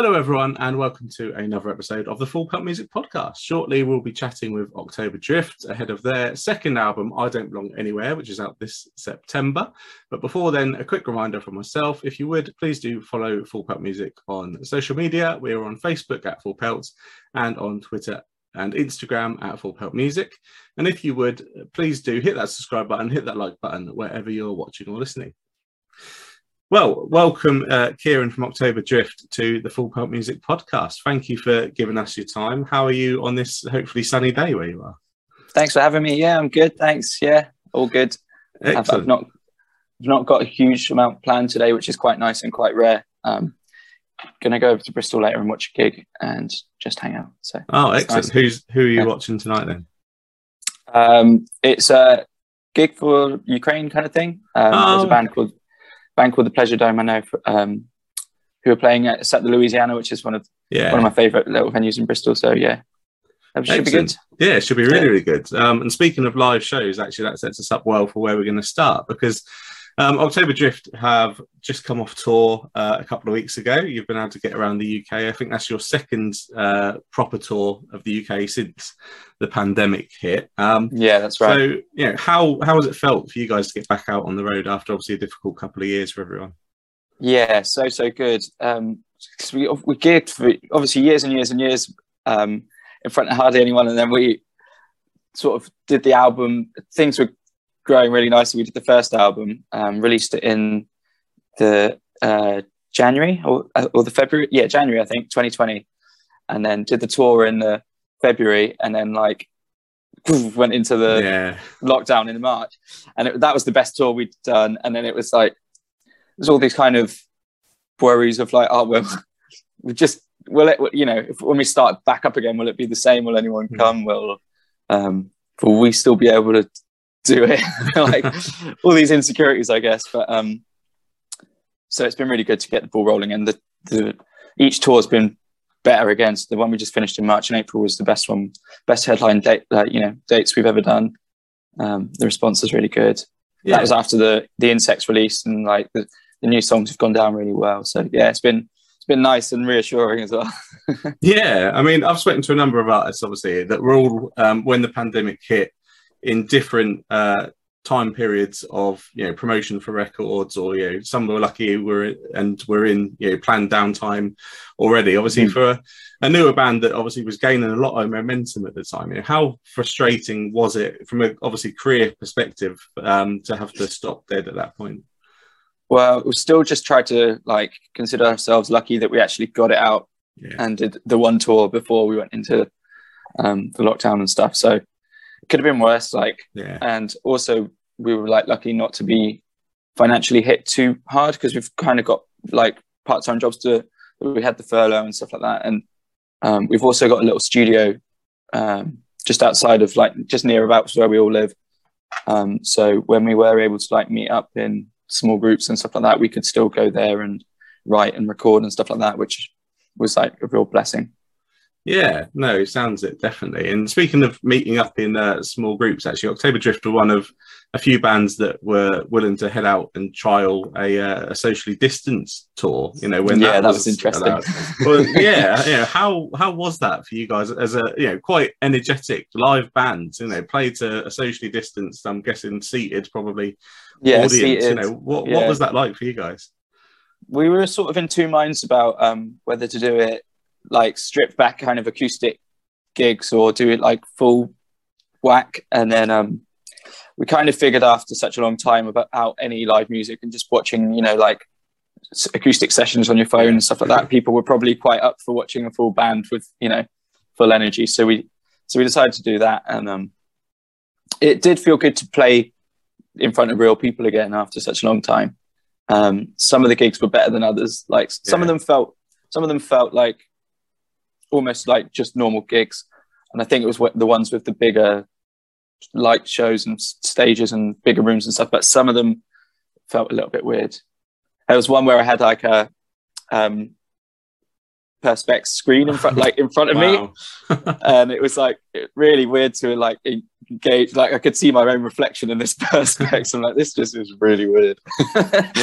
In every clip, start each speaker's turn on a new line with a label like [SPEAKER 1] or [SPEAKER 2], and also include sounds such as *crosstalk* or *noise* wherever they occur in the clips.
[SPEAKER 1] Hello, everyone, and welcome to another episode of the Full Pelt Music Podcast. Shortly, we'll be chatting with October Drift ahead of their second album, I Don't Belong Anywhere, which is out this September. But before then, a quick reminder from myself if you would, please do follow Full Pelt Music on social media. We're on Facebook at Full Pelt and on Twitter and Instagram at Full Pelt Music. And if you would, please do hit that subscribe button, hit that like button wherever you're watching or listening. Well, welcome, uh, Kieran from October Drift to the Full Pelt Music Podcast. Thank you for giving us your time. How are you on this hopefully sunny day where you are?
[SPEAKER 2] Thanks for having me. Yeah, I'm good. Thanks. Yeah, all good. I've, I've, not I've not got a huge amount planned today, which is quite nice and quite rare. Um, gonna go over to Bristol later and watch a gig and just hang out. So
[SPEAKER 1] oh, excellent. Nice. Who's who are you yeah. watching tonight then?
[SPEAKER 2] Um, it's a gig for Ukraine kind of thing. Um, oh, there's a band called band called the Pleasure Dome. I know um, who are playing at Set the Louisiana, which is one of yeah. one of my favourite little venues in Bristol. So yeah,
[SPEAKER 1] that should Excellent. be good. Yeah, it should be really, yeah. really good. Um, and speaking of live shows, actually, that sets us up well for where we're going to start because um, October Drift have just come off tour uh, a couple of weeks ago. You've been able to get around the UK. I think that's your second uh, proper tour of the UK since the pandemic hit.
[SPEAKER 2] Um, yeah, that's right.
[SPEAKER 1] So, you know, how how has it felt for you guys to get back out on the road after obviously a difficult couple of years for everyone?
[SPEAKER 2] Yeah, so so good. Um, we we gigged for obviously years and years and years um, in front of hardly anyone, and then we sort of did the album. Things were growing really nicely. We did the first album, um, released it in the uh, January or, uh, or the February, yeah, January I think, 2020, and then did the tour in the February, and then like *laughs* went into the yeah. lockdown in March, and it, that was the best tour we'd done. And then it was like there's all these kind of worries of like, oh well, *laughs* we just will it, you know, if, when we start back up again, will it be the same? Will anyone hmm. come? Will um, will we still be able to do it. *laughs* Like all these insecurities i guess. But um so it's been really good to get the ball rolling and the, the each tour has been better again. So the one we just finished in march and april was the best one best headline date like you know dates we've ever done. Um the response is really good. Yeah. that was after the the insects release and like the, the new songs have gone down really well. So yeah it's been it's been nice and reassuring as well. *laughs*
[SPEAKER 1] Yeah i mean i've spoken to a number of artists obviously that were all um, when the pandemic hit in different uh, time periods of you know promotion for records or you know some were lucky were and we're in you know planned downtime already obviously mm. for a, a, newer band that obviously was gaining a lot of momentum at the time you know how frustrating was it from a obviously career perspective um, to have to stop dead at that point
[SPEAKER 2] well we still just tried to like consider ourselves lucky that we actually got it out yeah. and did the one tour before we went into um, the lockdown and stuff so could have been worse. Like, yeah. and also we were like lucky not to be financially hit too hard because we've kind of got like part-time jobs to. We had the furlough and stuff like that, and um, we've also got a little studio um, just outside of like just near about where we all live. Um, so when we were able to like meet up in small groups and stuff like that, we could still go there and write and record and stuff like that, which was like a real blessing.
[SPEAKER 1] Yeah, no, it sounds it definitely. And speaking of meeting up in uh, small groups, actually, October Drift were one of a few bands that were willing to head out and trial a, uh, a socially distanced tour. You know, when
[SPEAKER 2] yeah, that, that was, was interesting. *laughs*
[SPEAKER 1] well, yeah, yeah. How how was that for you guys as a you know quite energetic live band? You know, played to a socially distanced. I'm guessing seated, probably.
[SPEAKER 2] Yeah,
[SPEAKER 1] audience.
[SPEAKER 2] Seated.
[SPEAKER 1] You know, what yeah. what was that like for you guys?
[SPEAKER 2] We were sort of in two minds about um, whether to do it like stripped back kind of acoustic gigs or do it like full whack. And then um we kind of figured after such a long time about any live music and just watching you know like acoustic sessions on your phone and stuff like that people were probably quite up for watching a full band with you know full energy. So we so we decided to do that. And um it did feel good to play in front of real people again after such a long time. Um some of the gigs were better than others. Like some yeah. of them felt some of them felt like almost like just normal gigs. And I think it was the ones with the bigger light shows and stages and bigger rooms and stuff. But some of them felt a little bit weird. There was one where I had like a um, perspex screen in front, *laughs* like in front of me, and *laughs* it was like really weird to like gauge. Like I could see my own reflection in this *laughs* perspex. I'm like, this just is really weird. *laughs*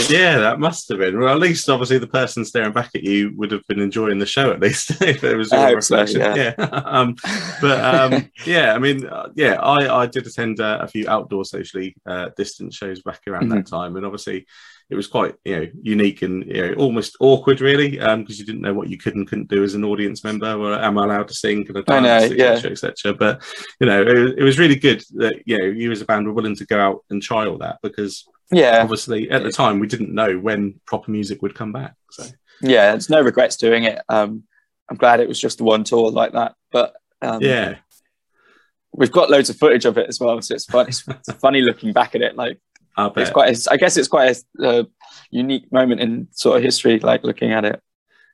[SPEAKER 1] yeah, that must have been. Well, at least obviously the person staring back at you would have been enjoying the show at least *laughs* if it was your reflection. So, yeah. yeah. um, but um, yeah, I mean, uh, yeah, I, I did attend uh, a few outdoor socially uh, distant shows back around mm-hmm. that time, and obviously it was quite you know unique and you know, almost awkward really because um, you didn't know what you could and couldn't do as an audience member. Or am I allowed to sing? Can I dance? etc etc but you know it, it, was really good that you know you as a band were willing to go out and try all that because
[SPEAKER 2] yeah.
[SPEAKER 1] obviously at the time we didn't know when proper music would come back so.
[SPEAKER 2] Yeah there's no regrets doing it. Um, I'm glad it was just the one tour like that but um,
[SPEAKER 1] yeah.
[SPEAKER 2] we've got loads of footage of it as well so it's fun it's, it's funny looking back at it like it's quite. A, I guess it's quite a uh, unique moment in sort of history, like looking at it.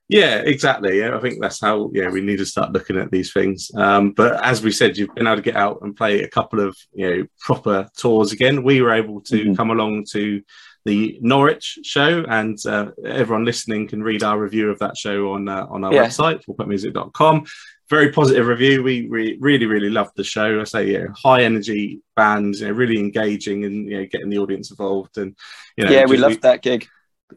[SPEAKER 1] Yeah, exactly. Yeah, I think that's how yeah we need to start looking at these things. Um, but as we said, you've been able to get out and play a couple of you know proper tours again. We were able to mm-hmm. come along to the Norwich show, and uh, everyone listening can read our review of that show on uh, on our yeah. website, fullpeltmusic.com very positive review. We, we really, really loved the show. I say, yeah, high energy bands, you know, really engaging and you know, getting the audience involved. And you know,
[SPEAKER 2] yeah, we loved we, that gig.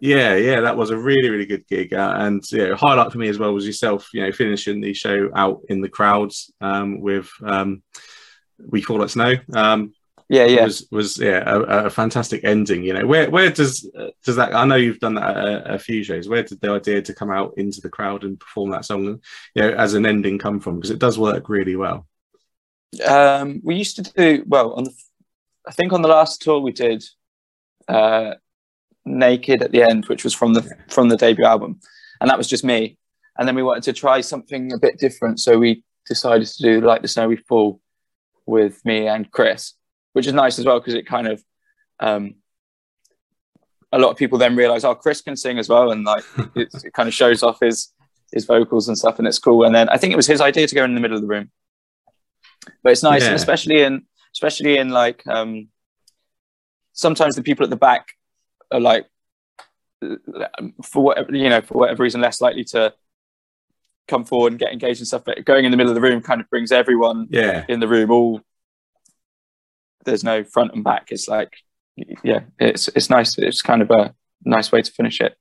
[SPEAKER 1] Yeah, yeah, that was a really, really good gig. Uh, and you know, highlight for me as well was yourself, you know, finishing the show out in the crowds um, with um, "We call it Snow." Um,
[SPEAKER 2] yeah, yeah,
[SPEAKER 1] was was yeah a, a, fantastic ending. You know, where where does does that? I know you've done that a, a, few shows. Where did the idea to come out into the crowd and perform that song, you know, as an ending come from? Because it does work really well.
[SPEAKER 2] Um, we used to do well on the. I think on the last tour we did uh, "Naked" at the end, which was from the yeah. from the debut album, and that was just me. And then we wanted to try something a bit different, so we decided to do "Like the Snow We Fall" with me and Chris which is nice as well because it kind of um, a lot of people then realize oh Chris can sing as well and like *laughs* it, it, kind of shows off his his vocals and stuff and it's cool. And then I think it was his idea to go in the middle of the room. But it's nice yeah. and especially in especially in like um, sometimes the people at the back are like for whatever you know for whatever reason less likely to come forward and get engaged and stuff but going in the middle of the room kind of brings everyone
[SPEAKER 1] yeah.
[SPEAKER 2] in the room all there's no front and back. It's like, yeah, it's it's nice. It's kind of a nice way to finish it.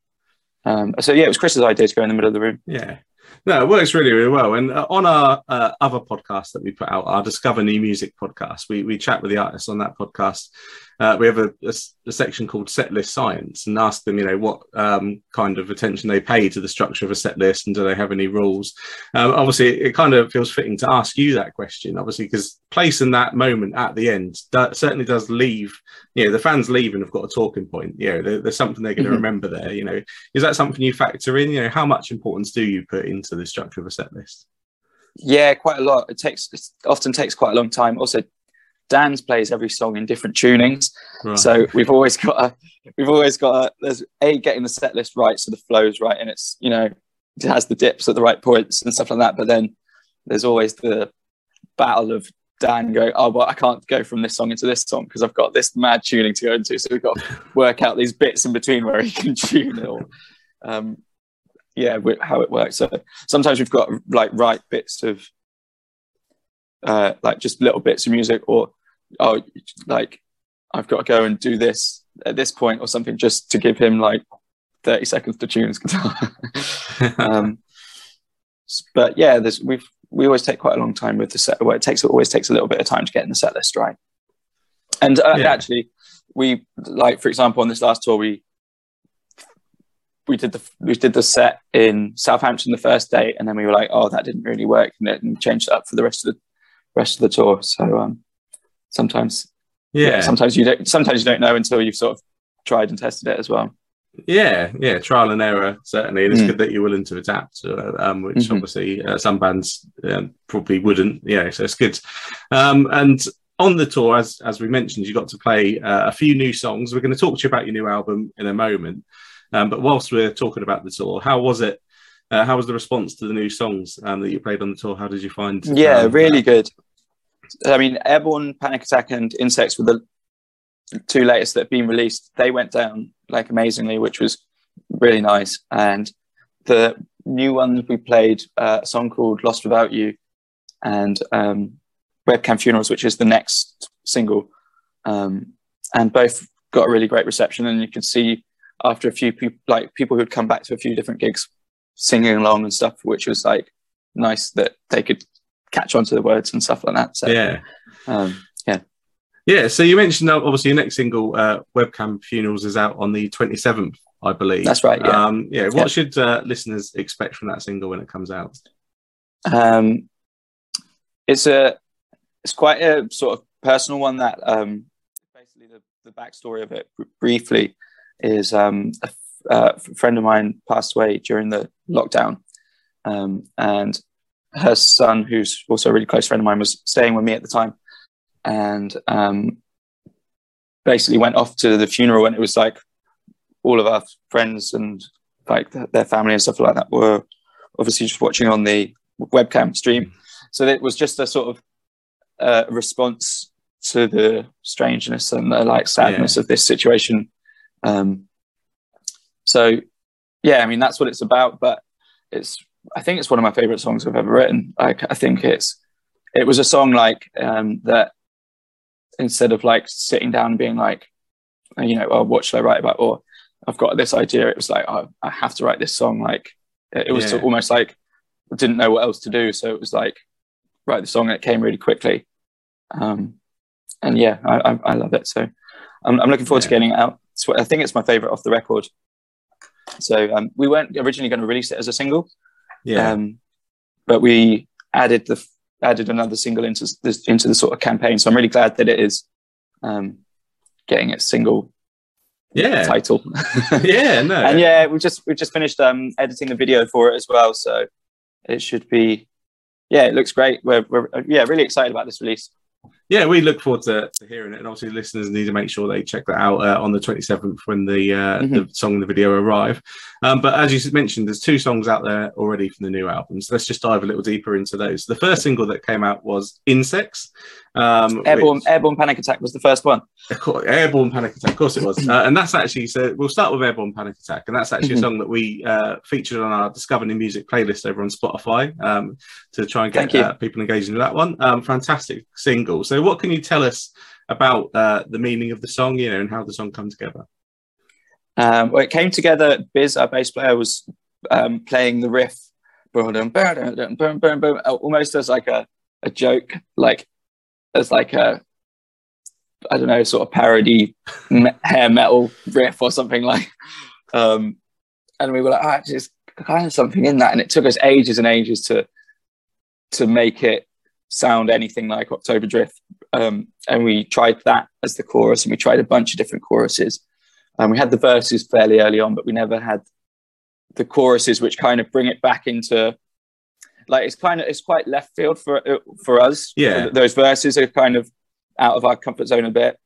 [SPEAKER 2] Um, so yeah, it was Chris's idea to go in the middle of the room.
[SPEAKER 1] Yeah, no, it works really, really well. And uh, on our uh, other podcast that we put out, our Discover New Music podcast, we, we chat with the artists on that podcast. Uh, we have a, a, a, section called Set List Science and ask them, you know, what um, kind of attention they pay to the structure of a set list and do they have any rules. Um, obviously, it kind of feels fitting to ask you that question, obviously, because place in that moment at the end that certainly does leave, you know, the fans leave and have got a talking point. You know, there, there's something they're going to mm-hmm. remember there. You know, is that something you factor in? You know, how much importance do you put into the structure of a set list?
[SPEAKER 2] Yeah, quite a lot. It takes it often takes quite a long time. Also, Dan's plays every song in different tunings, right. so we've always got a, we've always got a, there's a getting the set list right, so the flow's right, and it's you know it has the dips at the right points and stuff like that. But then there's always the battle of Dan going, oh, well, I can't go from this song into this song because I've got this mad tuning to go into. So we've got to *laughs* work out these bits in between where he can *laughs* tune it. Or, um, yeah how it works so sometimes we've got like write bits of uh like just little bits of music or oh like i've got to go and do this at this point or something just to give him like 30 seconds to tune his guitar *laughs* um but yeah there's we've we always take quite a long time with the set well, it takes it always takes a little bit of time to get in the set list right and uh, yeah. actually we like for example on this last tour we we did the we did the set in Southampton the first day, and then we were like, oh, that didn't really work, and, it, and changed it up for the rest of the rest of the tour. So um, sometimes,
[SPEAKER 1] yeah.
[SPEAKER 2] sometimes you don't sometimes you don't know until you've sort of tried and tested it as well.
[SPEAKER 1] Yeah, yeah, trial and error certainly, and it's mm. good that you're willing to adapt, uh, um, which mm-hmm. obviously uh, some bands um, probably wouldn't. Yeah, so it's good. Um, and on the tour, as as we mentioned, you got to play uh, a few new songs. We're going to talk to you about your new album in a moment. Um, but whilst we're talking about the tour, how was it? Uh, how was the response to the new songs um, that you played on the tour? How did you find?
[SPEAKER 2] Yeah, um, really that? good. I mean, Airborne, Panic Attack, and Insects were the two latest that have been released. They went down like amazingly, which was really nice. And the new ones we played uh, a song called Lost Without You, and um, Webcam Funerals, which is the next single, um, and both got a really great reception. And you could see after a few people, like people who'd come back to a few different gigs, singing along and stuff, which was like nice that they could catch on to the words and stuff like that. So
[SPEAKER 1] yeah,
[SPEAKER 2] um, yeah,
[SPEAKER 1] yeah. So you mentioned uh, obviously your next single, uh, "Webcam Funerals," is out on the twenty seventh, I believe.
[SPEAKER 2] That's right. Yeah.
[SPEAKER 1] Um, yeah. What yeah. should uh, listeners expect from that single when it comes out?
[SPEAKER 2] Um, it's a it's quite a sort of personal one that um, basically the, the backstory of it briefly is um, a, a, friend of mine passed away during the lockdown um, and her son who's also a really close friend of mine was staying with me at the time and um, basically went off to the funeral and it was like all of our friends and like their family and stuff like that were obviously just watching on the webcam stream so it was just a sort of uh, response to the strangeness and the like sadness yeah. of this situation. Um, so yeah, I mean that's what it's about. But it's I think it's one of my favorite songs I've ever written. Like I think it's it was a song like um, that instead of like sitting down and being like, you know, oh, what should I write about? Or I've got this idea. It was like, oh, I have to write this song. Like it was yeah. almost like I didn't know what else to do. So it was like write the song and it came really quickly. Um, and yeah, I, I, I, love it. So I'm, I'm looking forward yeah. to getting it out. So I think it's my favorite off the record. So um, we weren't originally going to release it as a single.
[SPEAKER 1] Yeah.
[SPEAKER 2] Um, but we added the added another single into the, into the sort of campaign. So I'm really glad that it is um, getting its single
[SPEAKER 1] yeah
[SPEAKER 2] title. *laughs*
[SPEAKER 1] yeah, no.
[SPEAKER 2] and yeah, we just we just finished um, editing the video for it as well. So it should be yeah, it looks great. We're, we're yeah really excited about this release
[SPEAKER 1] yeah, we look forward to, to, hearing it, and obviously listeners need to make sure they check that out uh, on the 27th when the uh, mm-hmm. the song and the video arrive. Um, but as you mentioned, there's two songs out there already from the new album, so let's just dive a little deeper into those. The first single that came out was Insects.
[SPEAKER 2] Um, Airborne, which, Airborne Panic Attack was the first one.
[SPEAKER 1] Course, Airborne Panic Attack, of course it was, uh, and that's actually so. We'll start with Airborne Panic Attack, and that's actually mm-hmm. a song that we uh, featured on our Discover New Music playlist over on Spotify um, to try and get uh, people engaged with that one. Um, fantastic single. So, what can you tell us about uh, the meaning of the song, you know, and how the song come together?
[SPEAKER 2] Um, well, it came together. Biz, our bass player, was um, playing the riff, almost as like a, a joke, like as like a I don't know, sort of parody hair metal riff or something like. Um, and we were like, oh, there's kind of something in that, and it took us ages and ages to to make it sound anything like October Drift. Um, and we tried that as the chorus, and we tried a bunch of different choruses. And we had the verses fairly early on, but we never had the choruses, which kind of bring it back into like it's kind of it's quite left field for for us.
[SPEAKER 1] Yeah,
[SPEAKER 2] those verses are kind of out of our comfort zone a bit,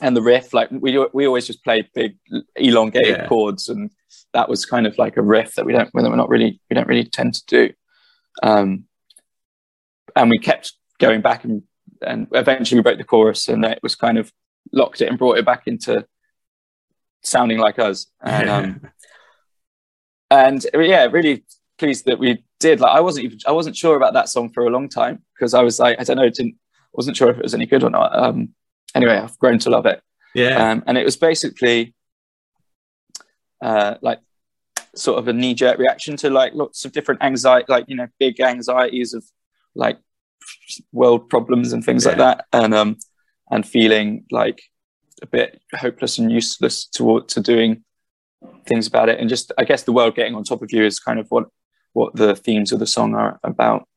[SPEAKER 2] and the riff like we we always just play big elongated yeah. chords, and that was kind of like a riff that we don't we're not really we don't really tend to do. Um, and we kept going back and and eventually we wrote the chorus, and it was kind of locked it and brought it back into sounding like us. And um, *laughs* and yeah, really pleased that we did. Like I wasn't even I wasn't sure about that song for a long time because I was like I don't know, didn't wasn't sure if it was any good or not. Um, anyway, I've grown to love it.
[SPEAKER 1] Yeah.
[SPEAKER 2] Um, and it was basically uh, like sort of a knee jerk reaction to like lots of different anxiety, like you know, big anxieties of like world problems and things yeah. like that, and um, and feeling like a bit hopeless and useless to to doing things about it, and just I guess the world getting on top of you is kind of what what the themes of the song are about.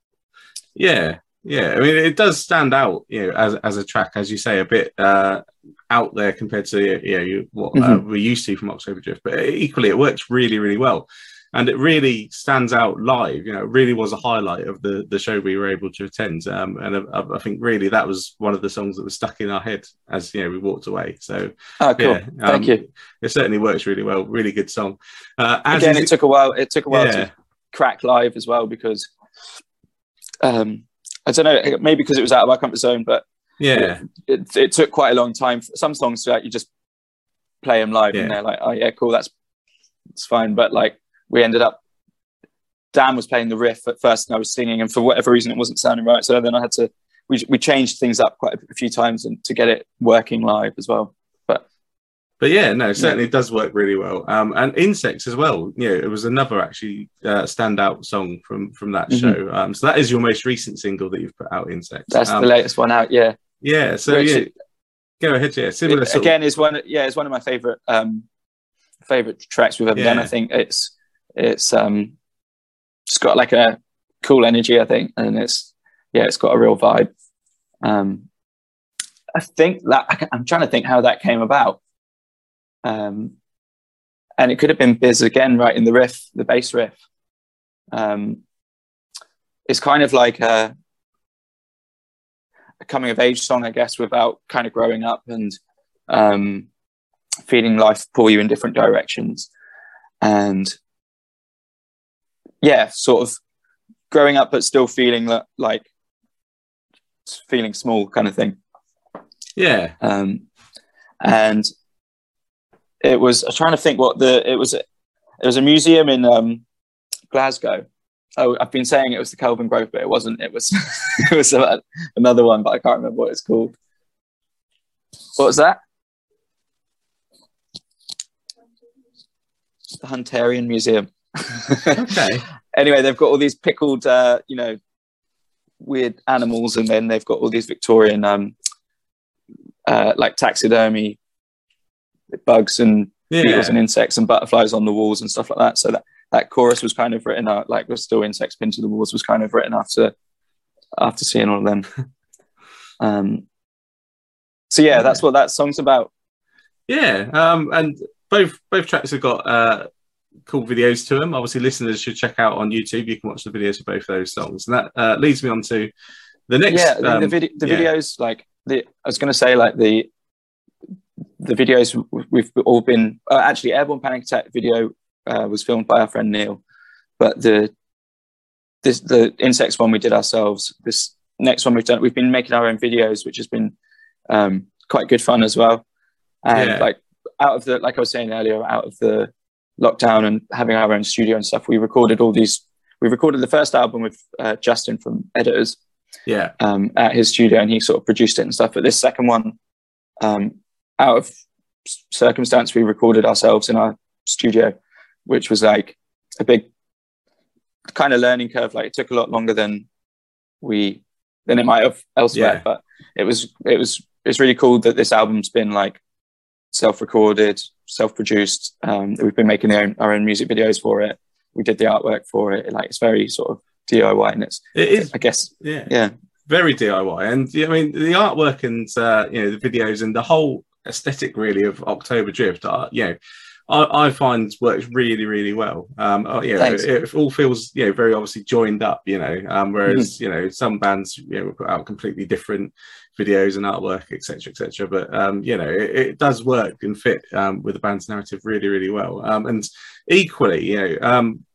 [SPEAKER 1] Yeah, yeah. I mean, it does stand out, you know, as as a track, as you say, a bit uh, out there compared to you know what uh, mm-hmm. uh, we're used to from October Drift, but equally, it works really, really well and it really stands out live. You know, it really was a highlight of the the show we were able to attend, um, and I, I, think really that was one of the songs that was stuck in our head as you know we walked away. So,
[SPEAKER 2] oh, cool. Yeah, um, Thank you.
[SPEAKER 1] It certainly works really well. Really good song.
[SPEAKER 2] Uh, Again, it, it took a while. It took a while yeah. to crack live as well because um, I don't know, maybe because it was out of our comfort zone, but
[SPEAKER 1] yeah,
[SPEAKER 2] it, it, it took quite a long time. Some songs like you just play them live yeah. and they're like, oh yeah, cool, that's it's fine. But like we ended up Dan was playing the riff at first and I was singing and for whatever reason it wasn't sounding right. So then I had to we we changed things up quite a few times and to get it working live as well. But
[SPEAKER 1] but yeah, no, certainly it does work really well. Um, and insects as well. Yeah, it was another actually uh, standout song from from that
[SPEAKER 2] Mhm.
[SPEAKER 1] show. Um, so that is your most recent single that you've put out, insects.
[SPEAKER 2] that's
[SPEAKER 1] um,
[SPEAKER 2] the latest one out. Yeah.
[SPEAKER 1] yeah. So
[SPEAKER 2] Which-
[SPEAKER 1] yeah, go ahead. Yeah, similar
[SPEAKER 2] it,
[SPEAKER 1] of-
[SPEAKER 2] again is one yeah it's one of my favorite um favorite tracks we've ever done i think it's it's um it's got like a cool energy i think and it's yeah it's got a real vibe. Um i think that i'm trying to think how that came about. Um and it could have been biz again right in the riff the bass riff. Um it's kind of like a a coming of age song, I guess, without kind of growing up and um, feeling life pull you in different directions. And yeah, sort of growing up, but still feeling that, like feeling small kind of thing.
[SPEAKER 1] yeah,
[SPEAKER 2] Um, and it was, I was trying to think what the, it was, it was a museum in um, Glasgow. Oh, I've been saying it was the Kelvingrove, but it wasn't. It was, *laughs* it was a- another one, but I can't remember what it's called. What was that? The Hunterian Museum.
[SPEAKER 1] Okay, *laughs*
[SPEAKER 2] anyway, they've got all these pickled, uh, you know, weird animals, and then they've got all these Victorian, um, uh, like taxidermy bugs and
[SPEAKER 1] yeah,
[SPEAKER 2] beetles and insects and butterflies on the walls and stuff like that. So that that chorus was kind of written out, like was still insects pinned to the walls, was kind of written after after seeing all of them. *laughs* um, so yeah, that's what that song's about.
[SPEAKER 1] yeah. Um, and both both tracks have got uh cool videos to them. Obviously, listeners should check out on YouTube. You can watch the videos for both those songs, and that uh, leads me on to the next.
[SPEAKER 2] yeah, the,
[SPEAKER 1] um,
[SPEAKER 2] the, vid- the
[SPEAKER 1] yeah.
[SPEAKER 2] videos like the I was going to say like the the videos we've all been uh, actually Airborne Panic Attack video uh, was filmed by our friend Neil, but the this the insects one we did ourselves. This next one we've done we've been making our own videos, which has been um, quite good fun as well. And
[SPEAKER 1] Yeah.
[SPEAKER 2] like out of the like I was saying earlier, out of the lockdown and having our own studio and stuff, we recorded all these. We recorded the first album with uh, Justin from Editors
[SPEAKER 1] yeah,
[SPEAKER 2] um, at his studio and he sort of produced it and stuff. But this second one, um, out of circumstance, we recorded ourselves in our studio, which was like a big kind of learning curve. Like it took a lot longer than we than it might have elsewhere,
[SPEAKER 1] Yeah.
[SPEAKER 2] but it was it was it's really cool that this album's been like self-recorded, self-produced. Um, we've been making own, our own music videos for it. We did the artwork for it. Like it's very sort of DIY, and it's
[SPEAKER 1] it is.
[SPEAKER 2] I guess
[SPEAKER 1] Yeah,
[SPEAKER 2] yeah.
[SPEAKER 1] very DIY, and I mean the artwork and uh, you know the videos and the whole aesthetic really of October Drift are you know. I, I find works really, really well. Um, uh, you know, it, it all feels, you know, very obviously joined up. You know, um, whereas
[SPEAKER 2] Mm-hmm.
[SPEAKER 1] you know some bands, you know, put out completely different videos and artwork, etc., etc. But um, you know, it, it does work and fit um, with the band's narrative really, really well. Um, and equally, you know, um,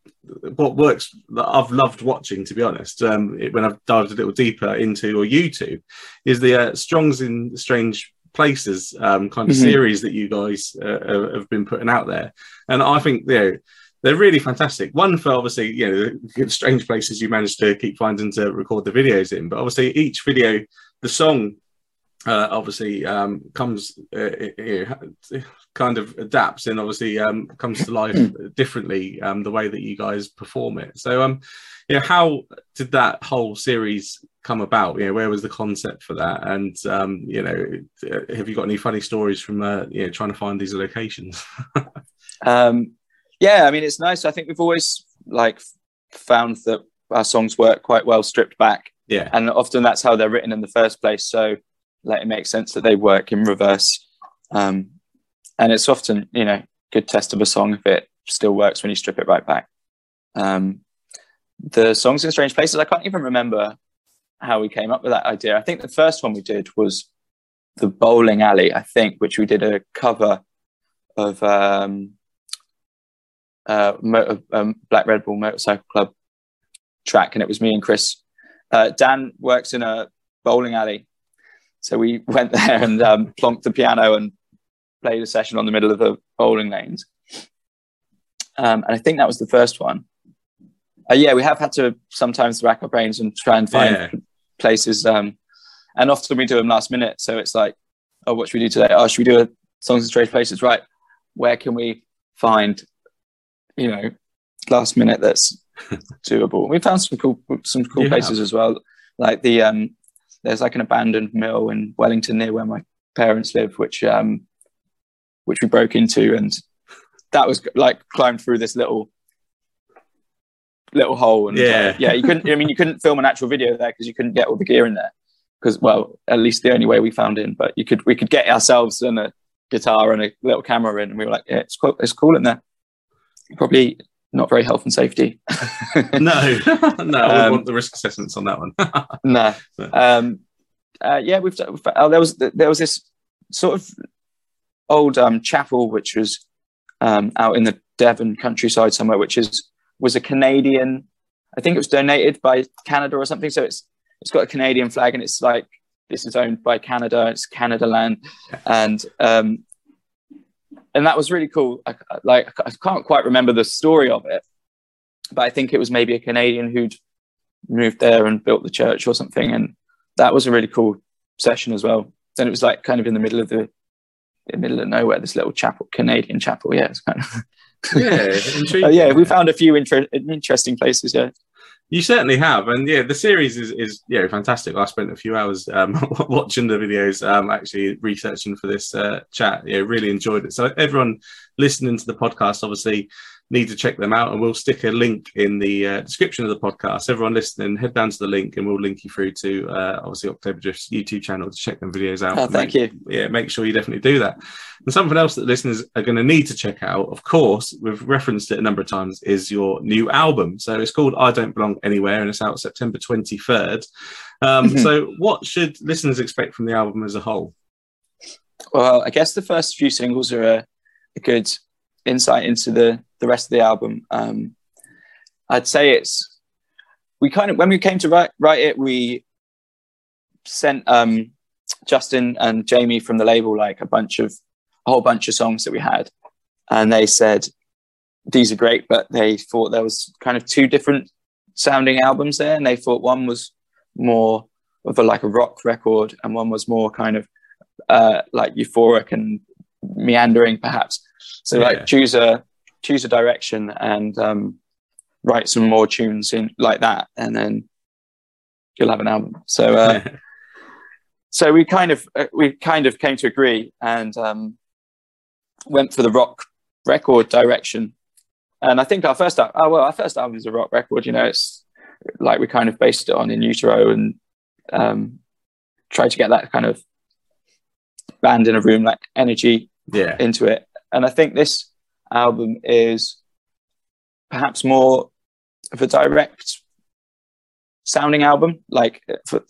[SPEAKER 1] what works that I've loved watching, to be honest, um, it- when I've dived a little deeper into your YouTube, is the uh, Songs in Strange Places um, kind of
[SPEAKER 2] Mhm.
[SPEAKER 1] series that you guys uh, have- have been putting out there, and I think you know they're really fantastic. One for obviously you know the *laughs* strange places you managed to keep finding to record the videos in, but obviously each video, the song uh, obviously um, comes uh, you *laughs* know, kind of adapts and obviously um, comes to life differently um, the way that you guys perform it. So um, you know, how did that whole series come about? You know, where was the concept for that? And um, you know, have you got any funny stories from uh, you know trying to find these locations? *laughs*
[SPEAKER 2] Um, yeah, I mean, it's nice. I think we've always like found that our songs work quite well stripped back,
[SPEAKER 1] yeah,
[SPEAKER 2] and often that's how they're written in the first place. So, like, it makes sense that they work in reverse. Um, and it's often, you know, good test of a song if it still works when you strip it right back. Um, the songs in strange places, I can't even remember how we came up with that idea. I think the first one we did was the bowling alley, I think, which we did a cover of um, uh, um, Black Rebel Motorcycle Club track, and it was me and Chris. Uh, Dan works in a bowling alley, so we *laughs* went there and um, plonked the piano and played a session on the middle of the bowling lanes. Um, and I think that was the first one. Uh, yeah, we have had to sometimes rack our brains and try and find
[SPEAKER 1] Yeah.
[SPEAKER 2] Places um, and often we do them last minute. So it's like, oh, what should we do today? Oh, should we do a songs in strange places? Right, where can we find, you know, last minute that's *laughs* doable? We found some cool some cool
[SPEAKER 1] You
[SPEAKER 2] places as well, like the um, there's like an abandoned mill in Wellington near where my parents live, which um, which we broke into, and that was like climbed through this little little hole and
[SPEAKER 1] Yeah.
[SPEAKER 2] uh, yeah you couldn't i mean you couldn't film an actual video there because you couldn't get all the gear in there because well at least the only way we found in but you could we could get ourselves and a guitar and a little camera in and we were like yeah it's cool it's cool in there probably not very health and safety *laughs*
[SPEAKER 1] no, *laughs* no, I
[SPEAKER 2] Um,
[SPEAKER 1] want the risk assessments on that one. *laughs*
[SPEAKER 2] no um uh, yeah we've, we've uh, there was there was this sort of old um chapel which was um out in the devon countryside somewhere which is was a canadian i think it was donated by canada or something. So it's it's got a canadian flag and it's like this is owned by canada it's canada land. And um and that was really cool. I, like i can't quite remember the story of it but i think it was maybe a canadian who'd moved there and built the church or something. And that was a really cool session as well. And it was like kind of in the middle of the, the middle of nowhere this little chapel canadian chapel. Yeah it's kind of
[SPEAKER 1] yeah, *laughs* intriguing.
[SPEAKER 2] yeah we found a few inter- interesting places yeah
[SPEAKER 1] You certainly have, and yeah, the series is is yeah fantastic. I spent a few hours um, *laughs* watching the videos, um, actually researching for this uh, chat. Yeah, really enjoyed it. So everyone listening to the podcast, obviously, need to check them out, and we'll stick a link in the uh, description of the podcast. Everyone listening, head down to the link, and we'll link you through to uh, obviously October Drift's YouTube channel to check them videos out.
[SPEAKER 2] oh thank you
[SPEAKER 1] yeah, make sure you definitely do that. And something else that listeners are going to need to check out, of course, we've referenced it a number of times, is your new album. So it's called I Don't Belong Anywhere and it's out September 23rd. Um,
[SPEAKER 2] Mhm.
[SPEAKER 1] So, what should listeners expect from the album as a whole?
[SPEAKER 2] Well, I guess the first few singles are a, a good insight into the the rest of the album. Um, I'd say it's we kind of when we came to write write it, we sent um, Justin and Jamie from the label like a bunch of a whole bunch of songs that we had, and they said these are great, but they thought there was kind of two different sounding albums there, and they thought one was more of a like a rock record, and one was more kind of uh, like euphoric and meandering, perhaps. So
[SPEAKER 1] Yeah.
[SPEAKER 2] like choose a choose a direction and um, write some more tunes in like that, and then you'll have an album. So uh, *laughs* so we kind of uh, we kind of came to agree and um, went for the rock record direction. And I think our first album, oh well, our first album is a rock record. You know, it's like we kind of based it on In Utero and um, tried to get that kind of band in a room like energy
[SPEAKER 1] yeah,
[SPEAKER 2] into it. And I think this album is perhaps more of a direct sounding album. Like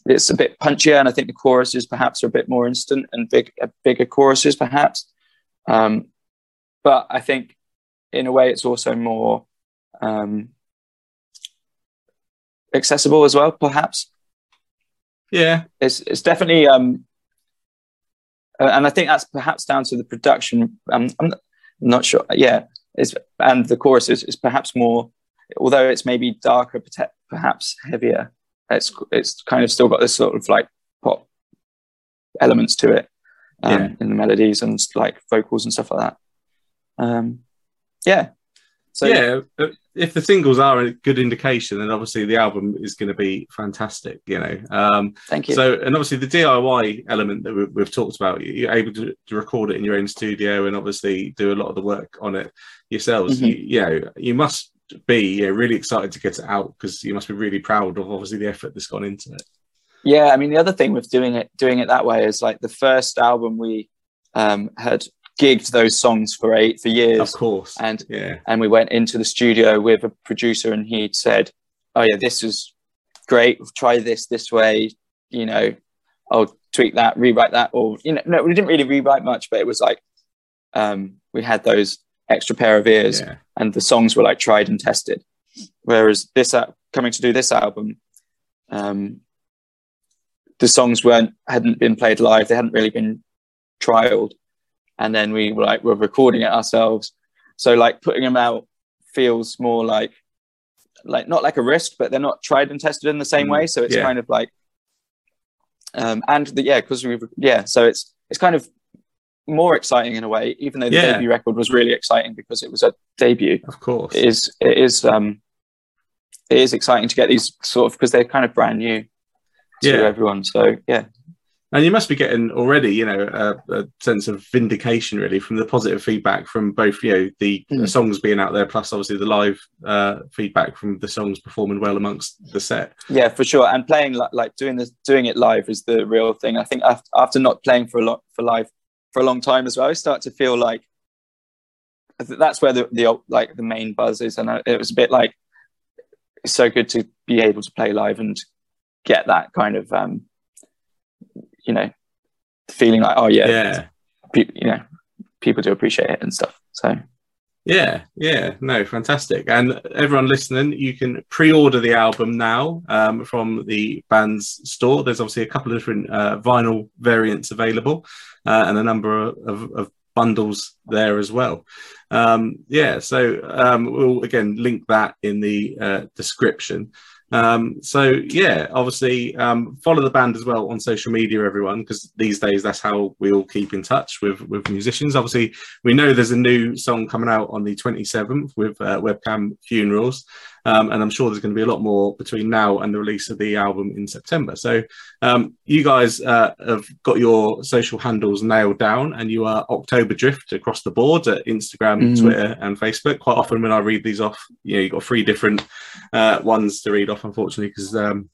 [SPEAKER 2] it's a bit punchier, and I think the choruses perhaps are a bit more instant and big, uh, bigger choruses perhaps. Um, but I think in a way it's also more um, accessible as well, perhaps
[SPEAKER 1] yeah,
[SPEAKER 2] it's it's definitely um uh, and I think that's perhaps down to the production. Um, I'm not, sure. Yeah, it's and the chorus is, is perhaps more, although it's maybe darker, perhaps heavier. It's it's kind of still got this sort of like pop elements to it um,
[SPEAKER 1] Yeah.
[SPEAKER 2] in the melodies and like vocals and stuff like that. Um, yeah. So
[SPEAKER 1] yeah. If the singles are a good indication, then obviously the album is going to be fantastic. You know, um,
[SPEAKER 2] thank you.
[SPEAKER 1] So, and obviously the DIY element that we, we've talked about, you're able to, to record it in your own studio and obviously do a lot of the work on it yourselves.
[SPEAKER 2] Mhm.
[SPEAKER 1] You, you know, you must be yeah, really excited to get it out because you must be really proud of obviously the effort that's gone into it.
[SPEAKER 2] Yeah, I mean the other thing with doing it doing it that way is like the first album we um, had gigged those songs for eight for years,
[SPEAKER 1] Of course.
[SPEAKER 2] and
[SPEAKER 1] Yeah.
[SPEAKER 2] and we went into the studio with a producer, and he'd said, "Oh yeah, this is great. Try this this way. You know, I'll tweak that, rewrite that, or you know, no, we didn't really rewrite much, but it was like um, we had those extra pair of ears,
[SPEAKER 1] Yeah.
[SPEAKER 2] and the songs were like tried and tested. Whereas this uh, coming to do this album, um, the songs weren't hadn't been played live; they hadn't really been trialed, and then we were like we're recording it ourselves. So like putting them out feels more like like not like a risk, but they're not tried and tested in the same
[SPEAKER 1] Mm,
[SPEAKER 2] way. So it's
[SPEAKER 1] yeah.
[SPEAKER 2] kind of like um, and the, yeah, because we yeah, so it's it's kind of more exciting in a way, even though the
[SPEAKER 1] Yeah.
[SPEAKER 2] debut record was really exciting because it was a debut.
[SPEAKER 1] Of course.
[SPEAKER 2] It is it is um it is exciting to get these sort of because they're kind of brand new to
[SPEAKER 1] Yeah.
[SPEAKER 2] everyone. So yeah,
[SPEAKER 1] And you must be getting already, you know, a, a sense of vindication really from the positive feedback from both, you know, the
[SPEAKER 2] Mm.
[SPEAKER 1] songs being out there, plus obviously the live uh, feedback from the songs performing well amongst the set.
[SPEAKER 2] yeah, for sure. And playing like, like doing this doing it live is the real thing. I think after, after not playing for a lot for live for a long time as well, I start to feel like that's where the, the like the main buzz is, and I- it was a bit like it's so good to be able to play live and get that kind of um, you know feeling like oh yeah,
[SPEAKER 1] Yeah.
[SPEAKER 2] pe- you know people do appreciate it and stuff. So
[SPEAKER 1] Yeah, yeah, no, fantastic. And everyone listening, you can pre-order the album now um, from the band's store. There's obviously a couple of different uh, vinyl variants available, uh, and a number of, of bundles there as well. Um, yeah, so um, we'll again link that in the uh, description. Um, so yeah, obviously um, follow the band as well on social media, everyone, because these days that's how we all keep in touch with with musicians. Obviously, we know there's a new song coming out on the 27th with uh, Webcam Funerals, um, and I'm sure there's going to be a lot more between now and the release of the album in September. So um, you guys uh, have got your social handles nailed down, and you are October Drift across the board at Instagram,
[SPEAKER 2] Mhm.
[SPEAKER 1] Twitter, and Facebook. Quite often when I read these off, you know, you've got three different uh, ones to read off, unfortunately, because um,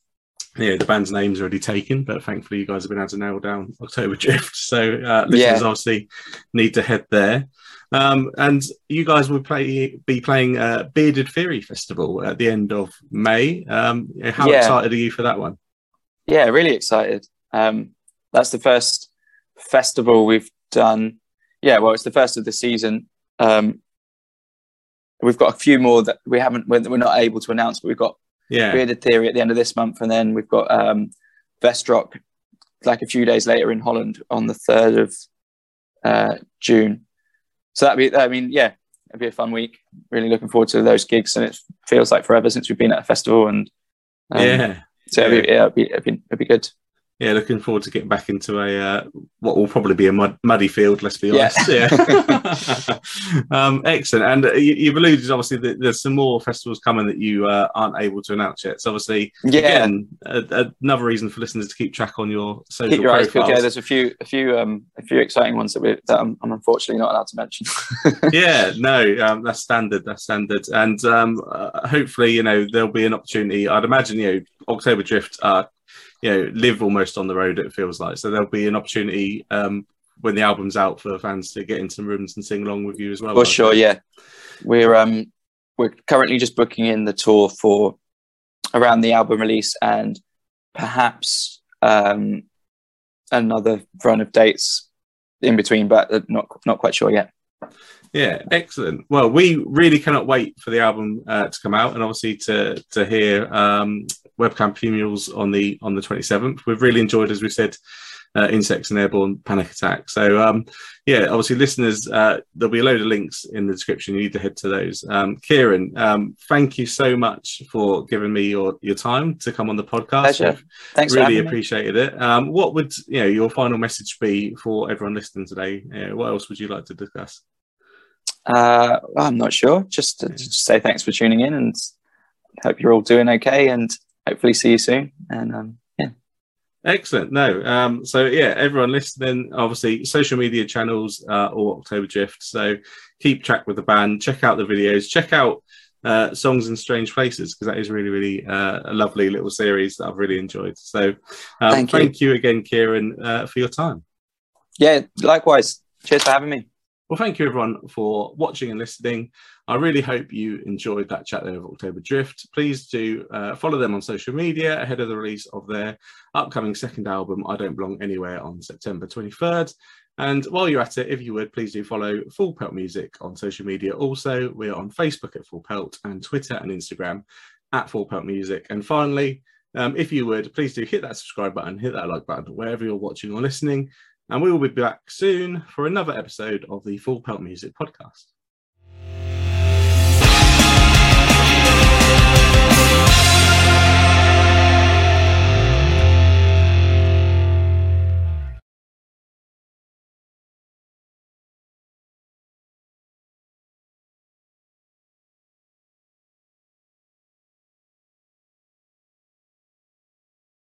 [SPEAKER 1] yeah, the band's name's already taken, but thankfully you guys have been able to nail down October Drift. So uh, listeners
[SPEAKER 2] Yeah.
[SPEAKER 1] obviously need to head there. Um, and you guys will play be playing uh, Bearded Theory Festival at the end of May. Um, how
[SPEAKER 2] Yeah.
[SPEAKER 1] excited are you for that one?
[SPEAKER 2] yeah, really excited. Um, that's the first festival we've done. Yeah, well, it's the first of the season. Um, we've got a few more that we haven't, we're, we're not able to announce, but we've got
[SPEAKER 1] Yeah,
[SPEAKER 2] Bearded Theory at the end of this month, and then we've got um, Vestrock like a few days later in Holland on the third of uh, June. So that'd be, I mean, yeah, it'd be a fun week. Really looking forward to those gigs, and it feels like forever since we've been at a festival, and um,
[SPEAKER 1] yeah,
[SPEAKER 2] so it'd be, yeah, it'd be, it'd be, it'd be good.
[SPEAKER 1] Yeah. Looking forward to getting back into a uh, what will probably be a mud, muddy field. Let's be honest. Yeah. *laughs* um, excellent. And uh, you, you've alluded obviously that there's some more festivals coming that you uh, aren't able to announce yet. So obviously,
[SPEAKER 2] Yeah,
[SPEAKER 1] again, a, another reason for listeners to keep track on your social
[SPEAKER 2] keep your
[SPEAKER 1] profiles.
[SPEAKER 2] Yeah, there's a few, a few, um, a few exciting ones that we that I'm, I'm unfortunately not allowed to mention. *laughs* *laughs*
[SPEAKER 1] yeah, no, um, that's standard. That's standard, and um, uh, hopefully, you know, there'll be an opportunity. I'd imagine, you know, October Drift, uh, you know, live almost on the road. It feels like so there'll be an opportunity um, when the album's out for fans to get into rooms and sing along with you as well.
[SPEAKER 2] For sure, yeah. We're um we're currently just booking in the tour for around the album release and perhaps um another run of dates in between, but uh, not not quite sure yet.
[SPEAKER 1] Yeah, excellent. Well, we really cannot wait for the album uh, to come out, and obviously to to hear um, webcam funerals on the on the twenty seventh. We've really enjoyed, as we said, uh, insects and airborne panic attack. So um, yeah, obviously, listeners, uh, there'll be a load of links in the description. You need to head to those. Um, Kieran, um, thank you so much for giving me your your time to come on the podcast.
[SPEAKER 2] Pleasure.
[SPEAKER 1] We've
[SPEAKER 2] Thanks for
[SPEAKER 1] really
[SPEAKER 2] having me.
[SPEAKER 1] appreciated it. Um, what would you know your final message be for everyone listening today? Uh, what else would you like to discuss?
[SPEAKER 2] Uh, I'm not sure. Just to just say thanks for tuning in and hope you're all doing okay and hopefully see you soon. And um, yeah,
[SPEAKER 1] Excellent. No. Um, so yeah, everyone listening, obviously social media channels uh, or October Drift. So keep track with the band, check out the videos, check out uh, songs in strange places because that is really, really uh, a lovely little series that I've really enjoyed. So um,
[SPEAKER 2] Thank you.
[SPEAKER 1] thank you again, Kieran, uh, for your time.
[SPEAKER 2] yeah. Likewise. Cheers for having me.
[SPEAKER 1] Well, thank you everyone for watching and listening. I really hope you enjoyed that chat there of October Drift. Please do uh, follow them on social media ahead of the release of their upcoming second album, I Don't Belong Anywhere, on September 23rd. And while you're at it, if you would, please do follow Full Pelt Music on social media. Also, we're on Facebook at Full Pelt and Twitter and Instagram at Full Pelt Music. And finally, um, if you would, please do hit that subscribe button, hit that like button, wherever you're watching or listening. And we will be back soon for another episode of the Full Pelt Music podcast.